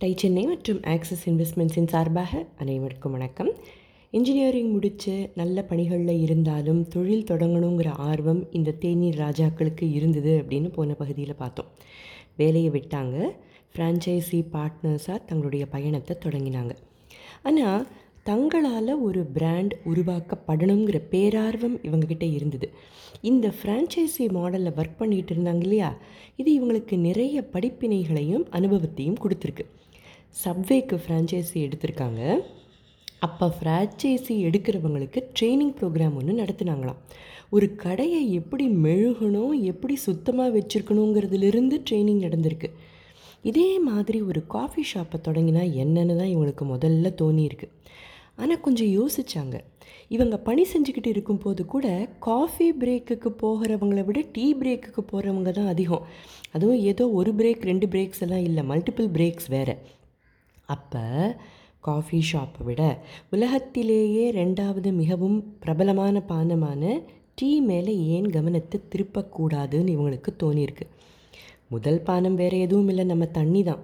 Tie Chennai மற்றும் axis இன்வெஸ்ட்மெண்ட்ஸின் சார்பாக அனைவருக்கும் வணக்கம். இன்ஜினியரிங் முடித்து நல்ல பணிகளில் இருந்தாலும் தொழில் தொடங்கணுங்கிற ஆர்வம் இந்த தேநீர் ராஜாக்களுக்கு இருந்தது அப்படின்னு போன பகுதியில் பார்த்தோம். வேலையை விட்டாங்க. ஃப்ரான்ச்சைசி பார்ட்னர்ஸாக தங்களுடைய பயணத்தை தொடங்கினாங்க. ஆனால் தங்களால் ஒரு பிராண்ட் உருவாக்கப்படணுங்கிற பேரார்வம் இவங்கக்கிட்ட இருந்தது. இந்த ஃப்ரான்ச்சைசி மாடலில் ஒர்க் பண்ணிகிட்டு இருந்தாங்க இல்லையா? இது இவங்களுக்கு நிறைய படிப்பினைகளையும் அனுபவத்தையும் கொடுத்துருக்கு. சப்வேக்கு ஃப்ரான்ச்சைசி எடுத்திருக்காங்க. அப்போ ஃப்ரான்ச்சைசி எடுக்கிறவங்களுக்கு ட்ரைனிங் ப்ரோக்ராம் ஒன்று நடத்துனாங்களாம். ஒரு கடையை எப்படி மெழுகணும் எப்படி சுத்தமாக வச்சுருக்கணுங்கிறதுலேருந்து ட்ரைனிங் நடந்திருக்கு. இதே மாதிரி ஒரு காஃபி ஷாப்பை தொடங்கினா என்னென்னு தான் இவங்களுக்கு முதல்ல தோணியிருக்கு. ஆனால் கொஞ்சம் யோசித்தாங்க இவங்க பணி செஞ்சுக்கிட்டு இருக்கும்போது கூட காஃபி பிரேக்குக்கு போகிறவங்கள விட டீ பிரேக்குக்கு போகிறவங்க தான் அதிகம். அதுவும் ஏதோ ஒரு பிரேக் ரெண்டு பிரேக்ஸ் எல்லாம் இல்லை மல்டிபிள் பிரேக்ஸ் வேறு. அப்போ காஃபி ஷாப்பை விட உலகத்திலேயே ரெண்டாவது மிகவும் பிரபலமான பானமான டீ மேலே ஏன் கவனத்தை திருப்பக்கூடாதுன்னு இவங்களுக்கு தோணியிருக்கு. முதல் பானம் வேறு எதுவும் இல்லை நம்ம தண்ணி தான்.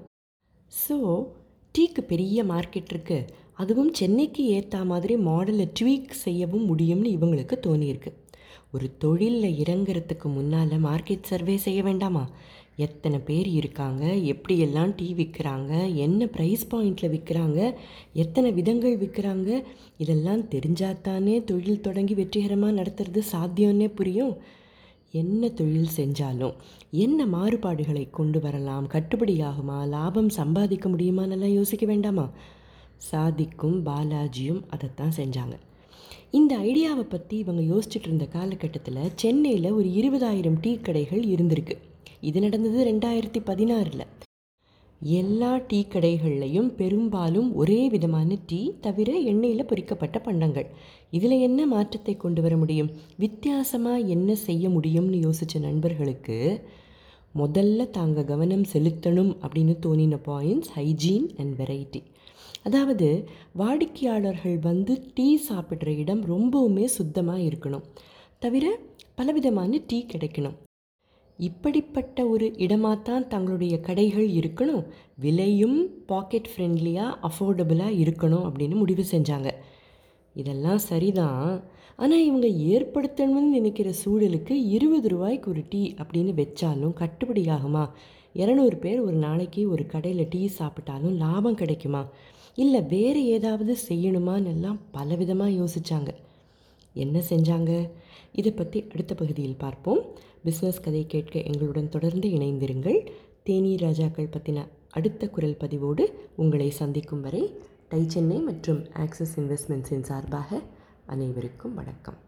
ஸோ டீக்கு பெரிய மார்க்கெட் இருக்குது அதுவும் சென்னைக்கு ஏற்ற மாதிரி மாடலை ட்வீக் செய்யவும் முடியும்னு இவங்களுக்கு தோணியிருக்கு. ஒரு தொழிலில் இறங்குறதுக்கு முன்னால் மார்க்கெட் சர்வே செய்ய வேண்டாமா? எத்தனை பேர் இருக்காங்க? எப்படியெல்லாம் டீ விற்கிறாங்க என்ன ப்ரைஸ் பாயிண்டில் விற்கிறாங்க எத்தனை விதங்கள் விற்கிறாங்க இதெல்லாம் தெரிஞ்சாத்தானே தொழில் தொடங்கி வெற்றிகரமாக நடத்துறது சாத்தியம்னே புரியும். என்ன தொழில் செஞ்சாலும் என்ன மாறுபாடுகளை கொண்டு வரலாம்? கட்டுப்படியாகுமா லாபம் சம்பாதிக்க முடியுமான்னெல்லாம் யோசிக்க வேண்டாமா? சாதிக்கும் பாலாஜியும் அதைத்தான் செஞ்சாங்க. இந்த ஐடியாவை பற்றி இவங்க யோசிச்சுட்டு இருந்த காலகட்டத்தில் சென்னையில் ஒரு இருபதாயிரம் டீ கடைகள் இருந்திருக்கு. இது நடந்தது ரெண்டாயிரத்தி பதினாறில். எல்லா டீ கடைகள்லையும் பெரும்பாலும் ஒரே விதமான டீ தவிர எண்ணெயில் பொறிக்கப்பட்ட பண்டங்கள். இதில் என்ன மாற்றத்தை கொண்டு வர முடியும்? வித்தியாசமாக என்ன செய்ய முடியும்னு யோசித்த நண்பர்களுக்கு முதல்ல தாங்க கவனம் செலுத்தணும் அப்படின்னு தோணின பாயிண்ட்ஸ் ஹைஜீன் அண்ட் வெரைட்டி அதாவது வாடிக்கையாளர்கள் வந்து டீ சாப்பிட்ற இடம் ரொம்பவுமே சுத்தமாக இருக்கணும். தவிர பலவிதமான டீ கிடைக்கணும். இப்படிப்பட்ட ஒரு இடமாகத்தான் தங்களுடைய கடைகள் இருக்கணும். விலையும் பாக்கெட் ஃப்ரெண்ட்லியாக அஃபோர்டபுளாக இருக்கணும் அப்படின்னு முடிவு செஞ்சாங்க. இதெல்லாம் சரிதான். ஆனால் இவங்க ஏற்படுத்தணும்னு நினைக்கிற சூழலுக்கு இருபது ரூபாய்க்கு ஒரு டீ அப்படின்னு வச்சாலும் கட்டுப்படியாகுமா இரநூறு பேர் ஒரு நாளைக்கு ஒரு கடையில் டீ சாப்பிட்டாலும் லாபம் கிடைக்குமா? இல்லை வேறு ஏதாவது செய்யணுமான்னு எல்லாம் பலவிதமாக யோசித்தாங்க என்ன செஞ்சாங்க? இதை பற்றி அடுத்த பகுதியில் பார்ப்போம். பிஸ்னஸ் கதை கேட்க எங்களுடன் தொடர்ந்து இணைந்திருங்கள். தேனீர் ராஜாக்கள் பற்றின அடுத்த குரல் பதிவோடு உங்களை சந்திக்கும் வரை டை சென்னை மற்றும் ஆக்சிஸ் இன்வெஸ்ட்மெண்ட்ஸின் சார்பாக அனைவருக்கும் வணக்கம்.